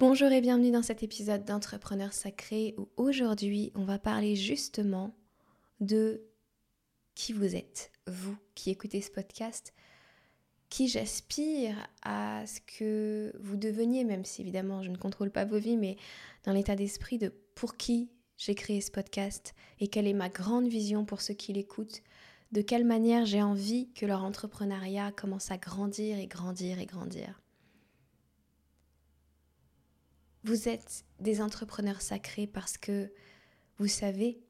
Bonjour et bienvenue dans cet épisode d'Entrepreneur Sacré où aujourd'hui on va parler justement de qui vous êtes, vous qui écoutez ce podcast, qui j'aspire à ce que vous deveniez, même si évidemment je ne contrôle pas vos vies, mais dans l'état d'esprit de pour qui j'ai créé ce podcast et quelle est ma grande vision pour ceux qui l'écoutent, de quelle manière j'ai envie que leur entrepreneuriat commence à grandir et grandir et grandir. Vous êtes des entrepreneurs sacrés parce que vous savez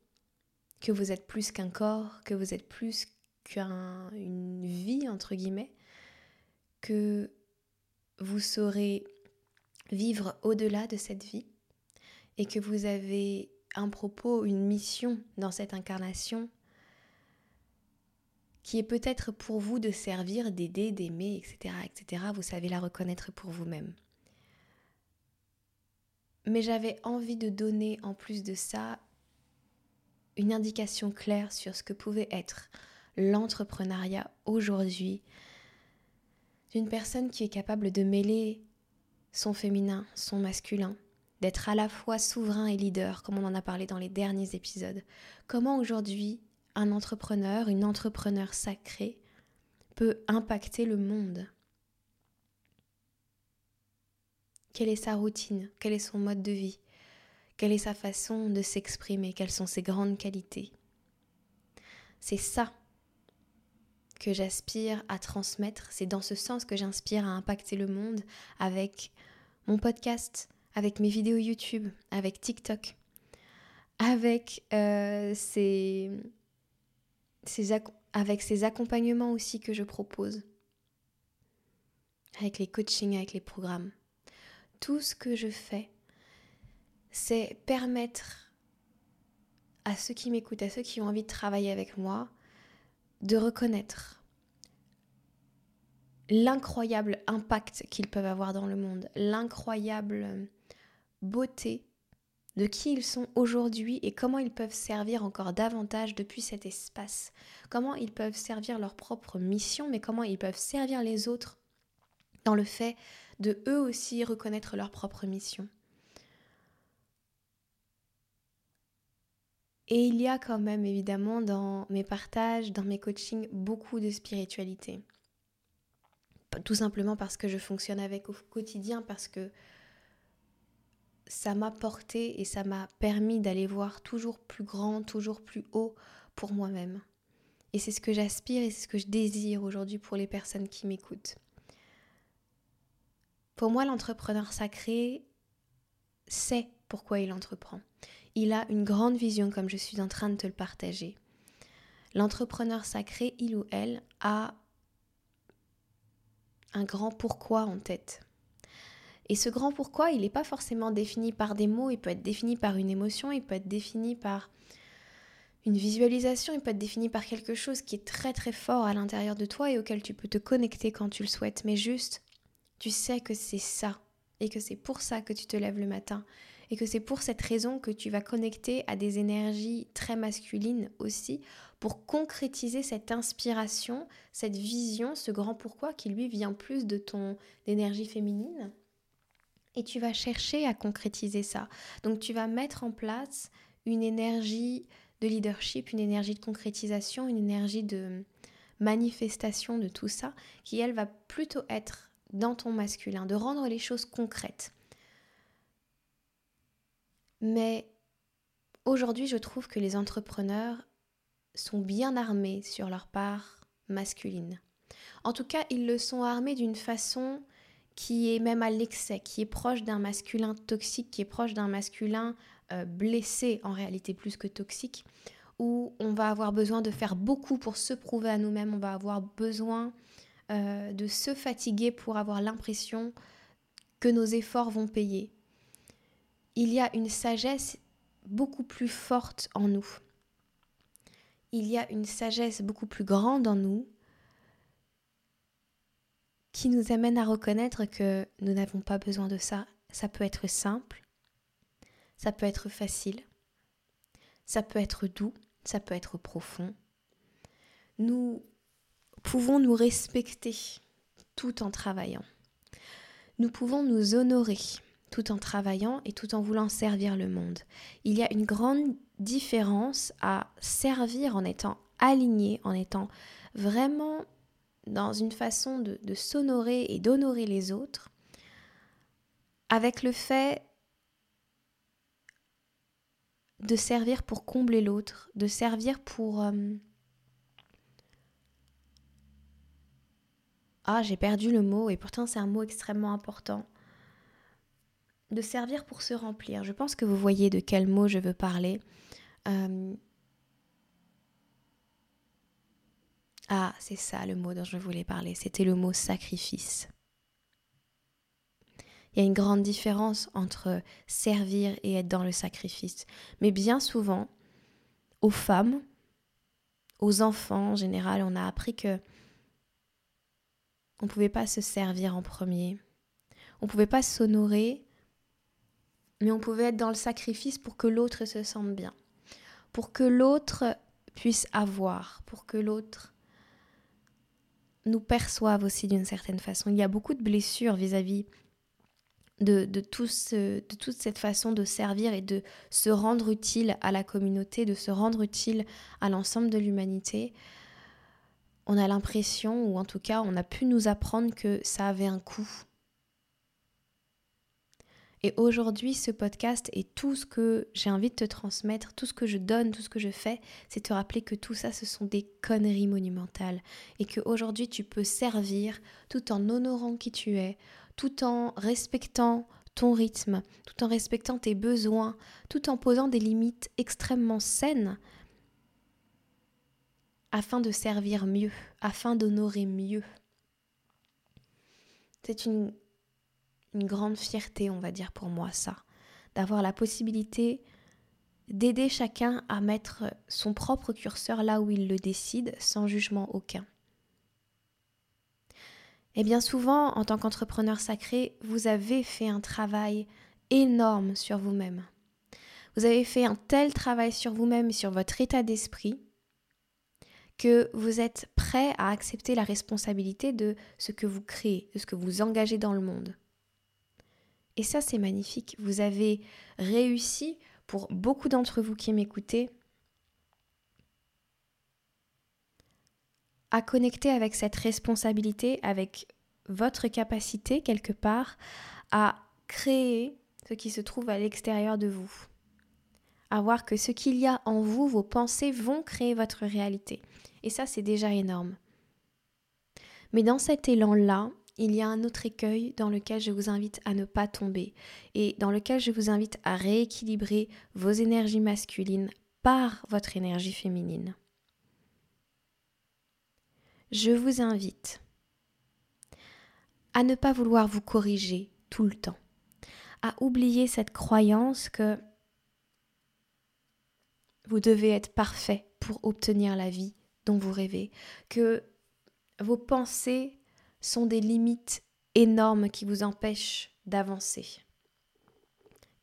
que vous êtes plus qu'un corps, que vous êtes plus qu'une vie, entre guillemets, que vous saurez vivre au-delà de cette vie et que vous avez un propos, une mission dans cette incarnation qui est peut-être pour vous de servir, d'aider, d'aimer, etc., etc. Vous savez la reconnaître pour vous-même. Mais j'avais envie de donner en plus de ça une indication claire sur ce que pouvait être l'entrepreneuriat aujourd'hui d'une personne qui est capable de mêler son féminin, son masculin, d'être à la fois souverain et leader, comme on en a parlé dans les derniers épisodes. Comment aujourd'hui un entrepreneur, une entrepreneur sacrée peut impacter le monde? Quelle est sa routine? Quel est son mode de vie? Quelle est sa façon de s'exprimer? Quelles sont ses grandes qualités? C'est ça que j'aspire à transmettre, c'est dans ce sens que j'inspire à impacter le monde avec mon podcast, avec mes vidéos YouTube, avec TikTok, avec, euh, avec ces accompagnements aussi que je propose, avec les coachings, avec les programmes tout ce que je fais, c'est permettre à ceux qui m'écoutent, à ceux qui ont envie de travailler avec moi, de reconnaître l'incroyable impact qu'ils peuvent avoir dans le monde, l'incroyable beauté de qui ils sont aujourd'hui et comment ils peuvent servir encore davantage depuis cet espace, comment ils peuvent servir leur propre mission, mais comment ils peuvent servir les autres dans le fait de eux aussi reconnaître leur propre mission. Et il y a quand même évidemment dans mes partages, dans mes coachings, beaucoup de spiritualité. Tout simplement parce que je fonctionne avec au quotidien, parce que ça m'a porté et ça m'a permis d'aller voir toujours plus grand, toujours plus haut pour moi-même. Et c'est ce que j'aspire et c'est ce que je désire aujourd'hui pour les personnes qui m'écoutent. Pour moi, l'entrepreneur sacré sait pourquoi il entreprend. Il a une grande vision comme je suis en train de te le partager. L'entrepreneur sacré, il ou elle, a un grand pourquoi en tête. Et ce grand pourquoi, il n'est pas forcément défini par des mots, il peut être défini par une émotion, il peut être défini par une visualisation, il peut être défini par quelque chose qui est très très fort à l'intérieur de toi et auquel tu peux te connecter quand tu le souhaites. Mais juste, tu sais que c'est ça et que c'est pour ça que tu te lèves le matin et que c'est pour cette raison que tu vas connecter à des énergies très masculines aussi pour concrétiser cette inspiration, cette vision, ce grand pourquoi qui lui vient plus de ton énergie féminine. Et tu vas chercher à concrétiser ça. Donc tu vas mettre en place une énergie de leadership, une énergie de concrétisation, une énergie de manifestation de tout ça qui elle va plutôt être dans ton masculin, de rendre les choses concrètes. Mais aujourd'hui, je trouve que les entrepreneurs sont bien armés sur leur part masculine. En tout cas, ils le sont armés d'une façon qui est même à l'excès, qui est proche d'un masculin toxique, qui est proche d'un masculin euh, blessé en réalité plus que toxique, où on va avoir besoin de faire beaucoup pour se prouver à nous-mêmes, on va avoir besoin euh, de se fatiguer pour avoir l'impression que nos efforts vont payer. Il y a une sagesse beaucoup plus forte en nous. Il y a une sagesse beaucoup plus grande en nous qui nous amène à reconnaître que nous n'avons pas besoin de ça. Ça peut être simple, ça peut être facile, ça peut être doux, ça peut être profond. Nous pouvons nous respecter tout en travaillant. Nous pouvons nous honorer tout en travaillant et tout en voulant servir le monde. Il y a une grande différence à servir en étant aligné, en étant vraiment dans une façon de, s'honorer et d'honorer les autres, avec le fait de servir pour combler l'autre, de servir pour... Euh, ah, j'ai perdu le mot et pourtant c'est un mot extrêmement important. De servir pour se remplir. Je pense que vous voyez de quel mot je veux parler. Euh, ah, c'est ça le mot dont je voulais parler. C'était le mot sacrifice. Il y a une grande différence entre servir et être dans le sacrifice. Mais bien souvent, aux femmes, aux enfants en général, on a appris que on ne pouvait pas se servir en premier. On ne pouvait pas s'honorer, mais on pouvait être dans le sacrifice pour que l'autre se sente bien, pour que l'autre puisse avoir, pour que l'autre nous perçoive aussi d'une certaine façon. Il y a beaucoup de blessures vis-à-vis de, de, toute cette façon de servir et de se rendre utile à la communauté, de se rendre utile à l'ensemble de l'humanité, on a l'impression, ou en tout cas on a pu nous apprendre que ça avait un coût. Et aujourd'hui, ce podcast et tout ce que j'ai envie de te transmettre, tout ce que je donne, tout ce que je fais, c'est te rappeler que tout ça, ce sont des conneries monumentales. Et qu'aujourd'hui, tu peux servir tout en honorant qui tu es, tout en respectant ton rythme, tout en respectant tes besoins, tout en posant des limites extrêmement saines afin de servir mieux, afin d'honorer mieux. C'est une, une grande fierté, on va dire pour moi, ça, d'avoir la possibilité d'aider chacun à mettre son propre curseur là où il le décide, sans jugement aucun. Et bien souvent, en tant qu'entrepreneur sacré, vous avez fait un travail énorme sur vous-même. Vous avez fait un tel travail sur vous-même et sur votre état d'esprit que vous êtes prêt à accepter la responsabilité de ce que vous créez, de ce que vous engagez dans le monde. Et ça, c'est magnifique. Vous avez réussi, pour beaucoup d'entre vous qui m'écoutez, à connecter avec cette responsabilité, avec votre capacité quelque part à créer ce qui se trouve à l'extérieur de vous. À voir que ce qu'il y a en vous, vos pensées vont créer votre réalité. Et ça, c'est déjà énorme. Mais dans cet élan-là, il y a un autre écueil dans lequel je vous invite à ne pas tomber et dans lequel je vous invite à rééquilibrer vos énergies masculines par votre énergie féminine je vous invite à ne pas vouloir vous corriger tout le temps, à oublier cette croyance que vous devez être parfait pour obtenir la vie vous rêvez, que vos pensées sont des limites énormes qui vous empêchent d'avancer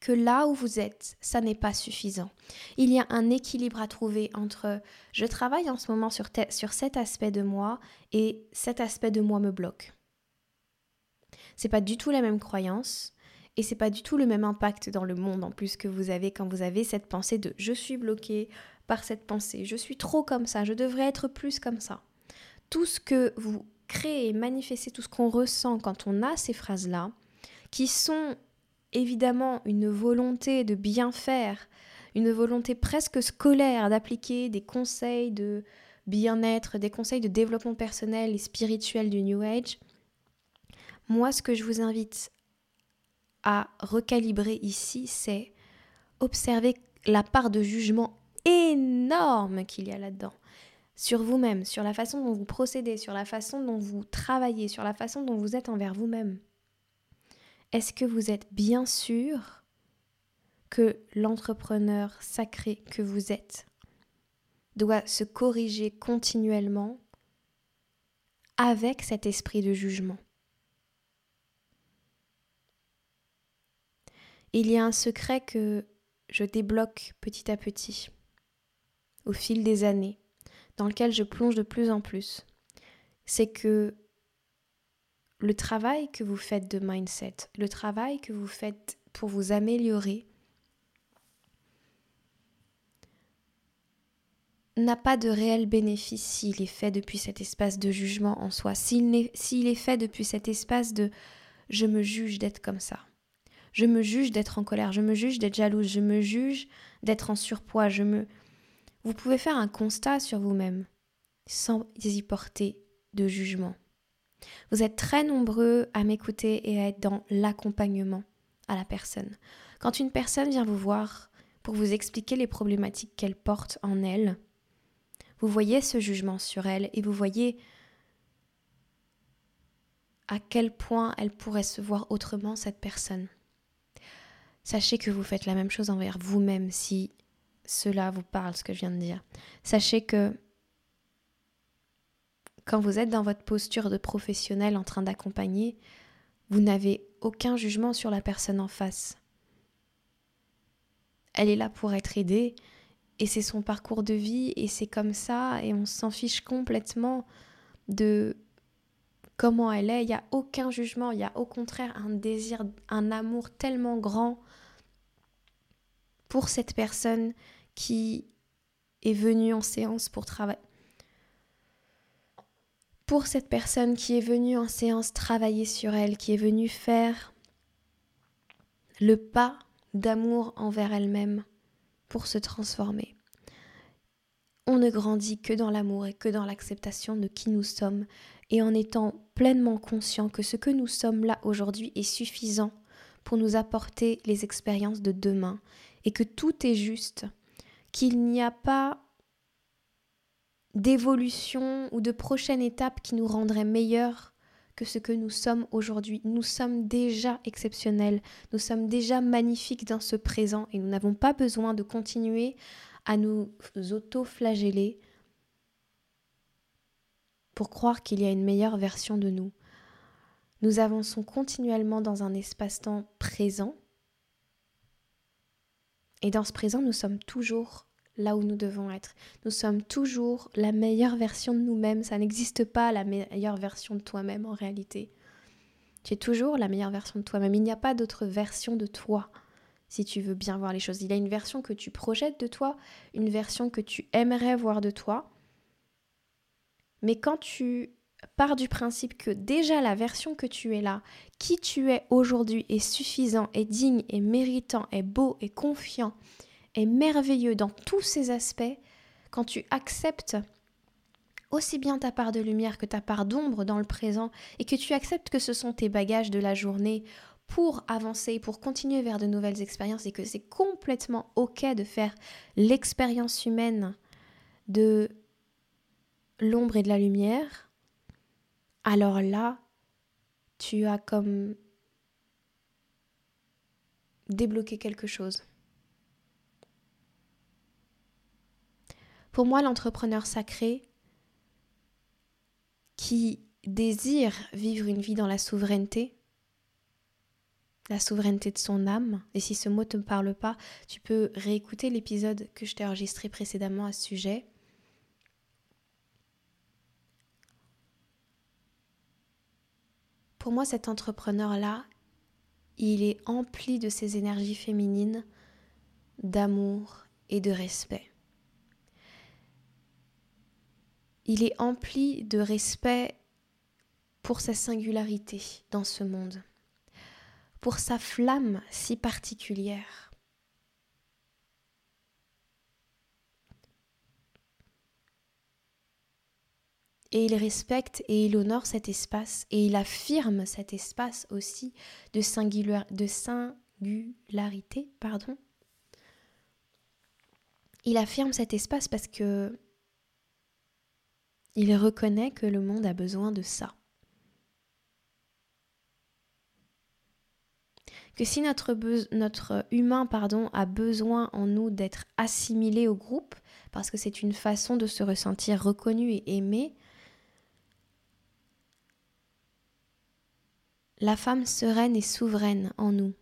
que là où vous êtes, ça n'est pas suffisant. Il y a un équilibre à trouver entre je travaille en ce moment sur cet aspect de moi et cet aspect de moi me bloque. C'est pas du tout la même croyance et c'est pas du tout le même impact dans le monde en plus que vous avez quand vous avez cette pensée de je suis bloqué par cette pensée, je suis trop comme ça, je devrais être plus comme ça. Tout ce que vous créez, manifestez, tout ce qu'on ressent quand on a ces phrases-là, qui sont évidemment une volonté de bien faire, une volonté presque scolaire d'appliquer des conseils de bien-être, des conseils de développement personnel et spirituel du New Age, moi ce que je vous invite à recalibrer ici, c'est observer la part de jugement énorme qu'il y a là-dedans. Sur vous-même, sur la façon dont vous procédez, sur la façon dont vous travaillez, sur la façon dont vous êtes envers vous-même. Est-ce que vous êtes bien sûr que l'entrepreneur sacré que vous êtes doit se corriger continuellement avec cet esprit de jugement? Il y a un secret que je débloque petit à petit, au fil des années, dans lequel je plonge de plus en plus. C'est que le travail que vous faites de mindset, le travail que vous faites pour vous améliorer, n'a pas de réel bénéfice s'il est fait depuis cet espace de jugement en soi, s'il est, fait depuis cet espace de je me juge d'être comme ça, je me juge d'être en colère, je me juge d'être jalouse, je me juge d'être en surpoids, je me... Vous pouvez faire un constat sur vous-même sans y porter de jugement. Vous êtes très nombreux à m'écouter et à être dans l'accompagnement à la personne. Quand une personne vient vous voir pour vous expliquer les problématiques qu'elle porte en elle, vous voyez ce jugement sur elle et vous voyez à quel point elle pourrait se voir autrement, cette personne. Sachez que vous faites la même chose envers vous-même si cela vous parle, ce que je viens de dire. Sachez que quand vous êtes dans votre posture de professionnel en train d'accompagner, vous n'avez aucun jugement sur la personne en face. Elle est là pour être aidée et c'est son parcours de vie et c'est comme ça et on s'en fiche complètement de comment elle est. Il n'y a aucun jugement, il y a au contraire un désir, un amour tellement grand pour cette personne qui est venue en séance pour travailler. Pour cette personne qui est venue en séance travailler sur elle, qui est venue faire le pas d'amour envers elle-même pour se transformer. On ne grandit que dans l'amour et que dans l'acceptation de qui nous sommes et en étant pleinement conscient que ce que nous sommes là aujourd'hui est suffisant pour nous apporter les expériences de demain et que tout est juste, qu'il n'y a pas d'évolution ou de prochaine étape qui nous rendrait meilleurs que ce que nous sommes aujourd'hui. Nous sommes déjà exceptionnels, nous sommes déjà magnifiques dans ce présent et nous n'avons pas besoin de continuer à nous auto-flageller pour croire qu'il y a une meilleure version de nous. Nous avançons continuellement dans un espace-temps présent et dans ce présent, nous sommes toujours là où nous devons être. Nous sommes toujours la meilleure version de nous-mêmes. Ça n'existe pas la meilleure version de toi-même en réalité. Tu es toujours la meilleure version de toi-même. Il n'y a pas d'autre version de toi si tu veux bien voir les choses. Il y a une version que tu projettes de toi, une version que tu aimerais voir de toi. Mais quand tu pars du principe que déjà la version que tu es là, qui tu es aujourd'hui est suffisant, est digne, est méritant, est beau, est confiant, est merveilleux dans tous ses aspects, quand tu acceptes aussi bien ta part de lumière que ta part d'ombre dans le présent et que tu acceptes que ce sont tes bagages de la journée pour avancer, pour continuer vers de nouvelles expériences et que c'est complètement ok de faire l'expérience humaine de l'ombre et de la lumière, alors là, tu as comme débloqué quelque chose. Pour moi, l'entrepreneur sacré qui désire vivre une vie dans la souveraineté, la souveraineté de son âme, et si ce mot ne te parle pas, tu peux réécouter l'épisode que je t'ai enregistré précédemment à ce sujet. Pour moi, cet entrepreneur-là, il est empli de ses énergies féminines, d'amour et de respect il est empli de respect pour sa singularité dans ce monde, pour sa flamme si particulière. Et il respecte et il honore cet espace et il affirme cet espace aussi de, de singularité. Pardon. Il affirme cet espace parce que il reconnaît que le monde a besoin de ça. Que si notre, notre humain pardon, a besoin en nous d'être assimilé au groupe, parce que c'est une façon de se ressentir reconnu et aimé, la femme sereine et souveraine en nous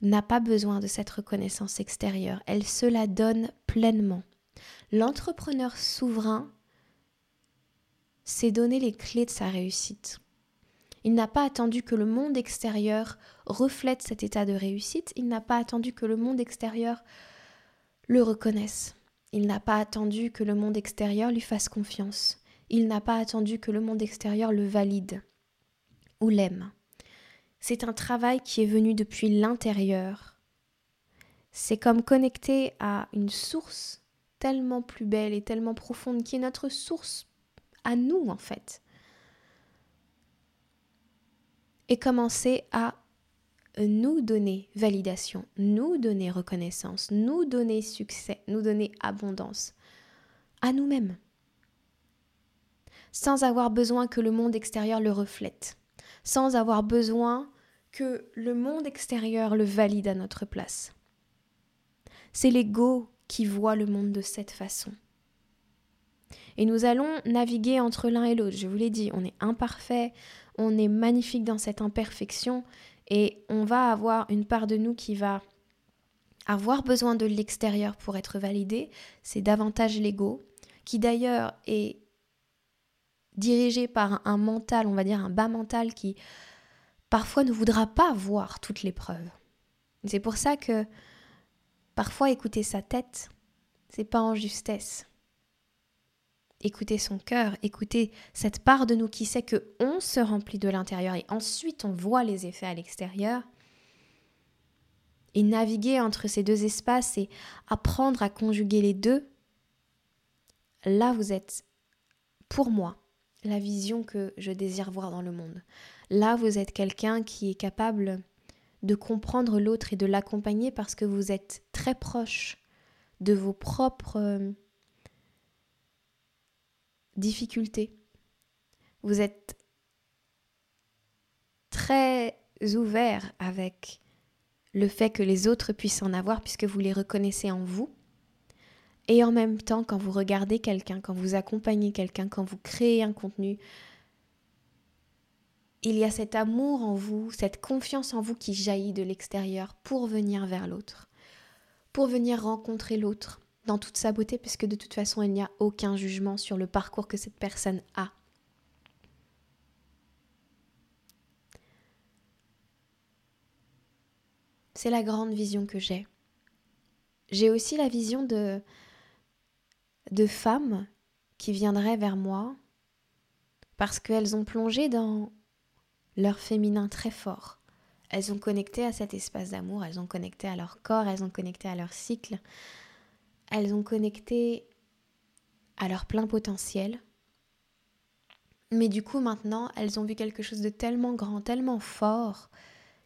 n'a pas besoin de cette reconnaissance extérieure, elle se la donne pleinement. L'entrepreneur souverain s'est donné les clés de sa réussite. Il n'a pas attendu que le monde extérieur reflète cet état de réussite, il n'a pas attendu que le monde extérieur le reconnaisse. Il n'a pas attendu que le monde extérieur lui fasse confiance. Il n'a pas attendu que le monde extérieur le valide ou l'aime. C'est un travail qui est venu depuis l'intérieur. C'est comme connecter à une source tellement plus belle et tellement profonde qui est notre source à nous en fait. Et commencer à nous donner validation, nous donner reconnaissance, nous donner succès, nous donner abondance à nous-mêmes, sans avoir besoin que le monde extérieur le reflète, sans avoir besoin que le monde extérieur le valide à notre place. C'est l'ego qui voit le monde de cette façon. Et nous allons naviguer entre l'un et l'autre. Je vous l'ai dit, on est imparfait, on est magnifique dans cette imperfection, et on va avoir une part de nous qui va avoir besoin de l'extérieur pour être validé. C'est davantage l'ego, qui d'ailleurs est dirigé par un mental, on va dire un bas mental qui parfois ne voudra pas voir toutes les preuves. C'est pour ça que parfois écouter sa tête, c'est pas en justesse. Écouter son cœur, écouter cette part de nous qui sait que on se remplit de l'intérieur et ensuite on voit les effets à l'extérieur. Et naviguer entre ces deux espaces et apprendre à conjuguer les deux, là vous êtes, pour moi, la vision que je désire voir dans le monde. Là, vous êtes quelqu'un qui est capable de comprendre l'autre et de l'accompagner parce que vous êtes très proche de vos propres euh, difficultés. Vous êtes très ouvert avec le fait que les autres puissent en avoir puisque vous les reconnaissez en vous. Et en même temps, quand vous regardez quelqu'un, quand vous accompagnez quelqu'un, quand vous créez un contenu, il y a cet amour en vous, cette confiance en vous qui jaillit de l'extérieur pour venir vers l'autre, pour venir rencontrer l'autre dans toute sa beauté, puisque de toute façon, il n'y a aucun jugement sur le parcours que cette personne a. C'est la grande vision que j'ai. J'ai aussi la vision de, de femmes qui viendraient vers moi parce qu'elles ont plongé dans leur féminin très fort. Elles ont connecté à cet espace d'amour, elles ont connecté à leur corps, elles ont connecté à leur cycle, elles ont connecté à leur plein potentiel. Mais du coup maintenant, elles ont vu quelque chose de tellement grand, tellement fort,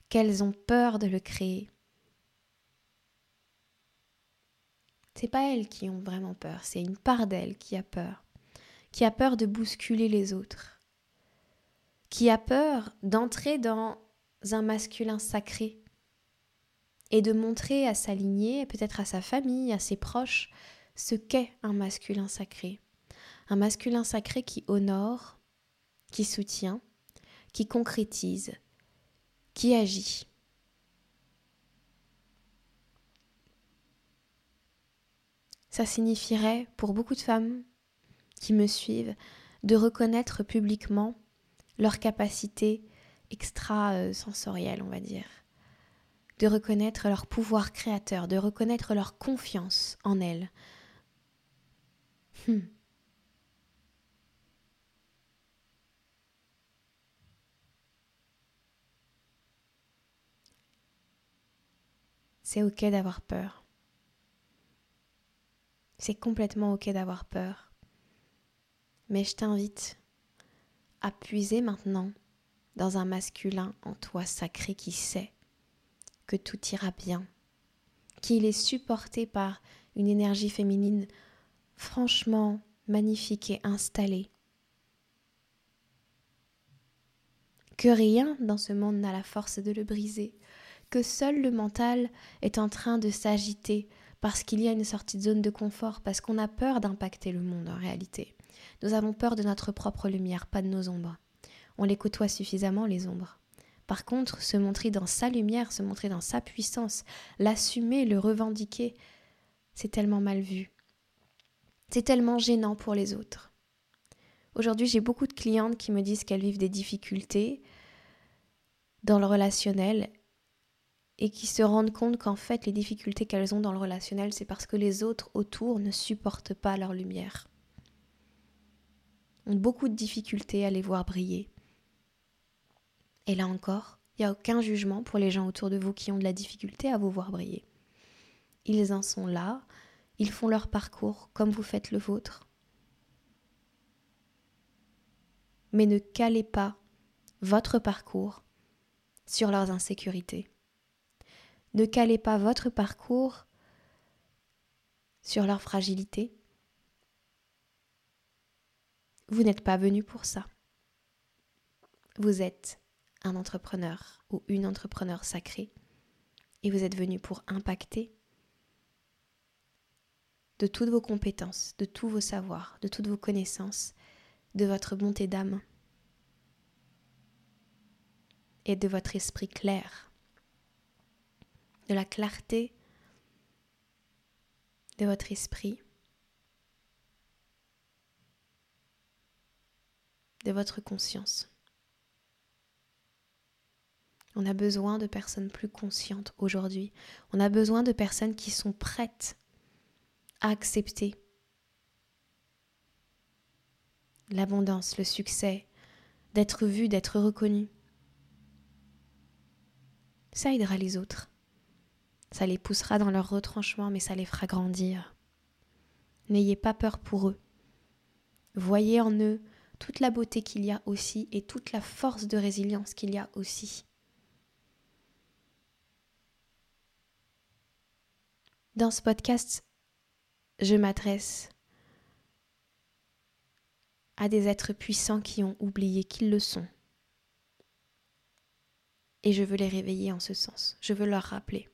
qu'elles ont peur de le créer. C'est pas elles qui ont vraiment peur, c'est une part d'elles qui a peur, qui a peur de bousculer les autres, qui a peur d'entrer dans un masculin sacré et de montrer à sa lignée, peut-être à sa famille, à ses proches, ce qu'est un masculin sacré. Un masculin sacré qui honore, qui soutient, qui concrétise, qui agit. Ça signifierait, pour beaucoup de femmes qui me suivent, de reconnaître publiquement leur capacité extra-sensorielle, on va dire, de reconnaître leur pouvoir créateur, de reconnaître leur confiance en elles. Hmm. C'est ok d'avoir peur. C'est complètement ok d'avoir peur. Mais je t'invite à puiser maintenant dans un masculin en toi sacré qui sait que tout ira bien, qu'il est supporté par une énergie féminine franchement magnifique et installée, que rien dans ce monde n'a la force de le briser, que seul le mental est en train de s'agiter parce qu'il y a une sortie de zone de confort, parce qu'on a peur d'impacter le monde en réalité. Nous avons peur de notre propre lumière, pas de nos ombres. On les côtoie suffisamment, les ombres. Par contre, se montrer dans sa lumière, se montrer dans sa puissance, l'assumer, le revendiquer, c'est tellement mal vu. C'est tellement gênant pour les autres. Aujourd'hui, j'ai beaucoup de clientes qui me disent qu'elles vivent des difficultés dans le relationnel et qui se rendent compte qu'en fait les difficultés qu'elles ont dans le relationnel, c'est parce que les autres autour ne supportent pas leur lumière. Ont beaucoup de difficultés à les voir briller. Et là encore, il n'y a aucun jugement pour les gens autour de vous qui ont de la difficulté à vous voir briller. Ils en sont là, ils font leur parcours comme vous faites le vôtre. Mais ne calez pas votre parcours sur leurs insécurités. Ne calez pas votre parcours sur leur fragilité. Vous n'êtes pas venu pour ça. Vous êtes un entrepreneur ou une entrepreneur sacrée et vous êtes venu pour impacter de toutes vos compétences, de tous vos savoirs, de toutes vos connaissances, de votre bonté d'âme et de votre esprit clair, de la clarté de votre esprit, de votre conscience. On a besoin de personnes plus conscientes aujourd'hui. On a besoin de personnes qui sont prêtes accepter l'abondance, le succès, d'être vu, d'être reconnu. Ça aidera les autres. Ça les poussera dans leur retranchement, mais ça les fera grandir. N'ayez pas peur pour eux. Voyez en eux toute la beauté qu'il y a aussi et toute la force de résilience qu'il y a aussi. Dans ce podcast, je m'adresse à des êtres puissants qui ont oublié qu'ils le sont. Et je veux les réveiller en ce sens. Je veux leur rappeler.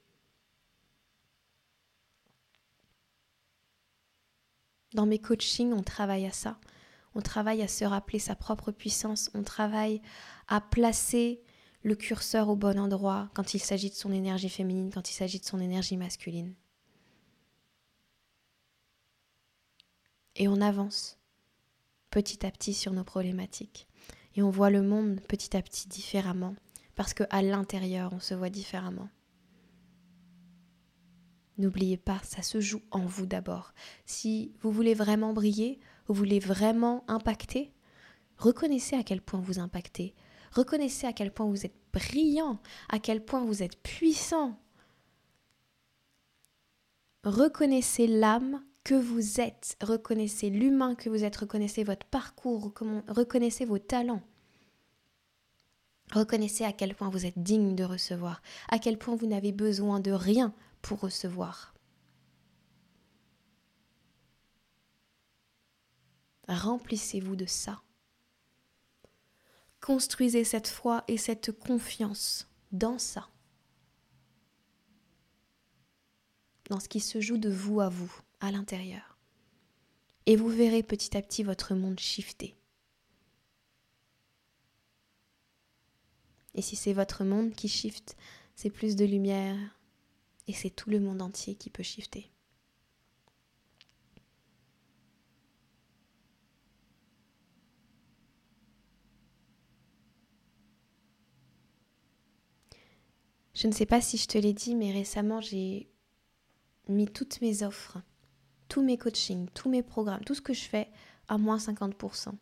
Dans mes coachings, on travaille à ça. On travaille à se rappeler sa propre puissance. On travaille à placer le curseur au bon endroit quand il s'agit de son énergie féminine, quand il s'agit de son énergie masculine. et on avance petit à petit sur nos problématiques. Et on voit le monde petit à petit différemment, parce qu'à l'intérieur, on se voit différemment. N'oubliez pas, ça se joue en vous d'abord. Si vous voulez vraiment briller, vous voulez vraiment impacter, reconnaissez à quel point vous impactez. Reconnaissez à quel point vous êtes brillant, à quel point vous êtes puissant. Reconnaissez l'âme que vous êtes, reconnaissez l'humain que vous êtes, reconnaissez votre parcours, reconnaissez vos talents. Reconnaissez à quel point vous êtes digne de recevoir, à quel point vous n'avez besoin de rien pour recevoir. Remplissez-vous de ça. Construisez cette foi et cette confiance dans ça. Dans ce qui se joue de vous à vous à l'intérieur. Et vous verrez petit à petit votre monde shifter. Et si c'est votre monde qui shift, c'est plus de lumière et c'est tout le monde entier qui peut shifter. Je ne sais pas si je te l'ai dit, mais récemment j'ai mis toutes mes offres tous mes coachings, tous mes programmes, tout ce que je fais à moins 50%.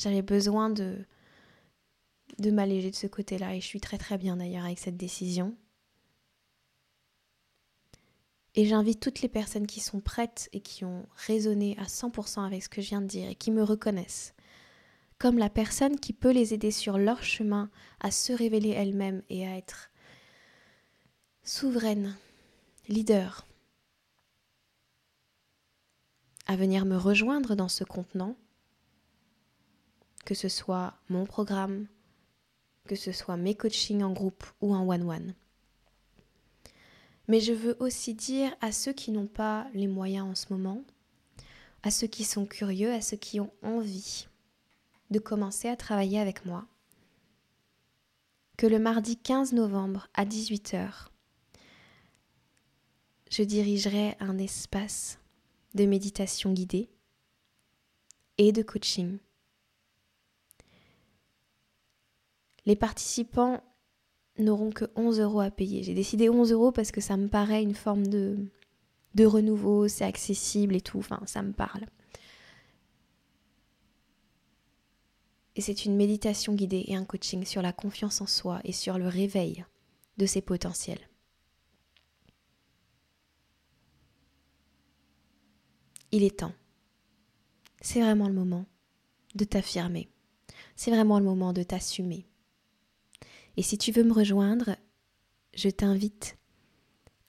J'avais besoin de, de m'alléger de ce côté-là et je suis très très bien d'ailleurs avec cette décision. Et j'invite toutes les personnes qui sont prêtes et qui ont raisonné à 100% avec ce que je viens de dire et qui me reconnaissent comme la personne qui peut les aider sur leur chemin à se révéler elles-mêmes et à être souveraine, leader, à venir me rejoindre dans ce contenant, que ce soit mon programme, que ce soit mes coachings en groupe ou en one-one. Mais je veux aussi dire à ceux qui n'ont pas les moyens en ce moment, à ceux qui sont curieux, à ceux qui ont envie de commencer à travailler avec moi, que le mardi 15 novembre à 18h, je dirigerai un espace de méditation guidée et de coaching. Les participants n'auront que 11 euros à payer. J'ai décidé 11 euros parce que ça me paraît une forme de, de renouveau, c'est accessible et tout, ça me parle. Et c'est une méditation guidée et un coaching sur la confiance en soi et sur le réveil de ses potentiels. Il est temps. C'est vraiment le moment de t'affirmer. C'est vraiment le moment de t'assumer. Et si tu veux me rejoindre, je t'invite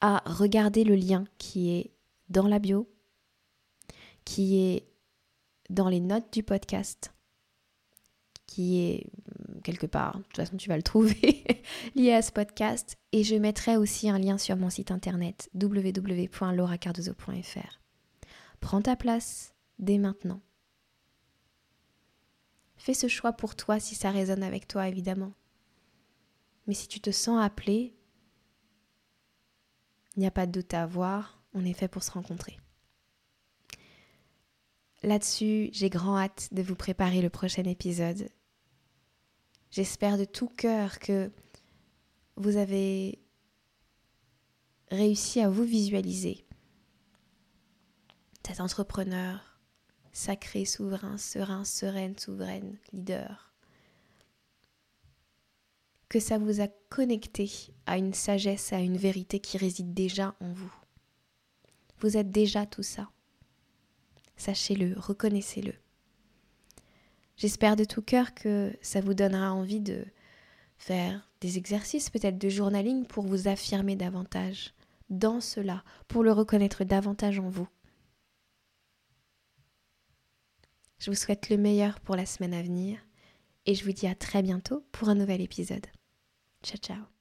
à regarder le lien qui est dans la bio, qui est dans les notes du podcast, qui est mm, quelque part, de toute façon tu vas le trouver, lié à ce podcast. Et je mettrai aussi un lien sur mon site internet www.lauracardozo.fr. Prends ta place dès maintenant. Fais ce choix pour toi si ça résonne avec toi, évidemment. Mais si tu te sens appelé, il n'y a pas de doute à avoir, on est fait pour se rencontrer. Là-dessus, j'ai grand hâte de vous préparer le prochain épisode. J'espère de tout cœur que vous avez réussi à vous visualiser cet entrepreneur sacré, souverain, serein, sereine, souveraine, leader. Que ça vous a connecté à une sagesse, à une vérité qui réside déjà en vous. Vous êtes déjà tout ça. Sachez-le, reconnaissez-le. J'espère de tout cœur que ça vous donnera envie de faire des exercices peut-être de journaling pour vous affirmer davantage dans cela, pour le reconnaître davantage en vous. Je vous souhaite le meilleur pour la semaine à venir et je vous dis à très bientôt pour un nouvel épisode. Ciao ciao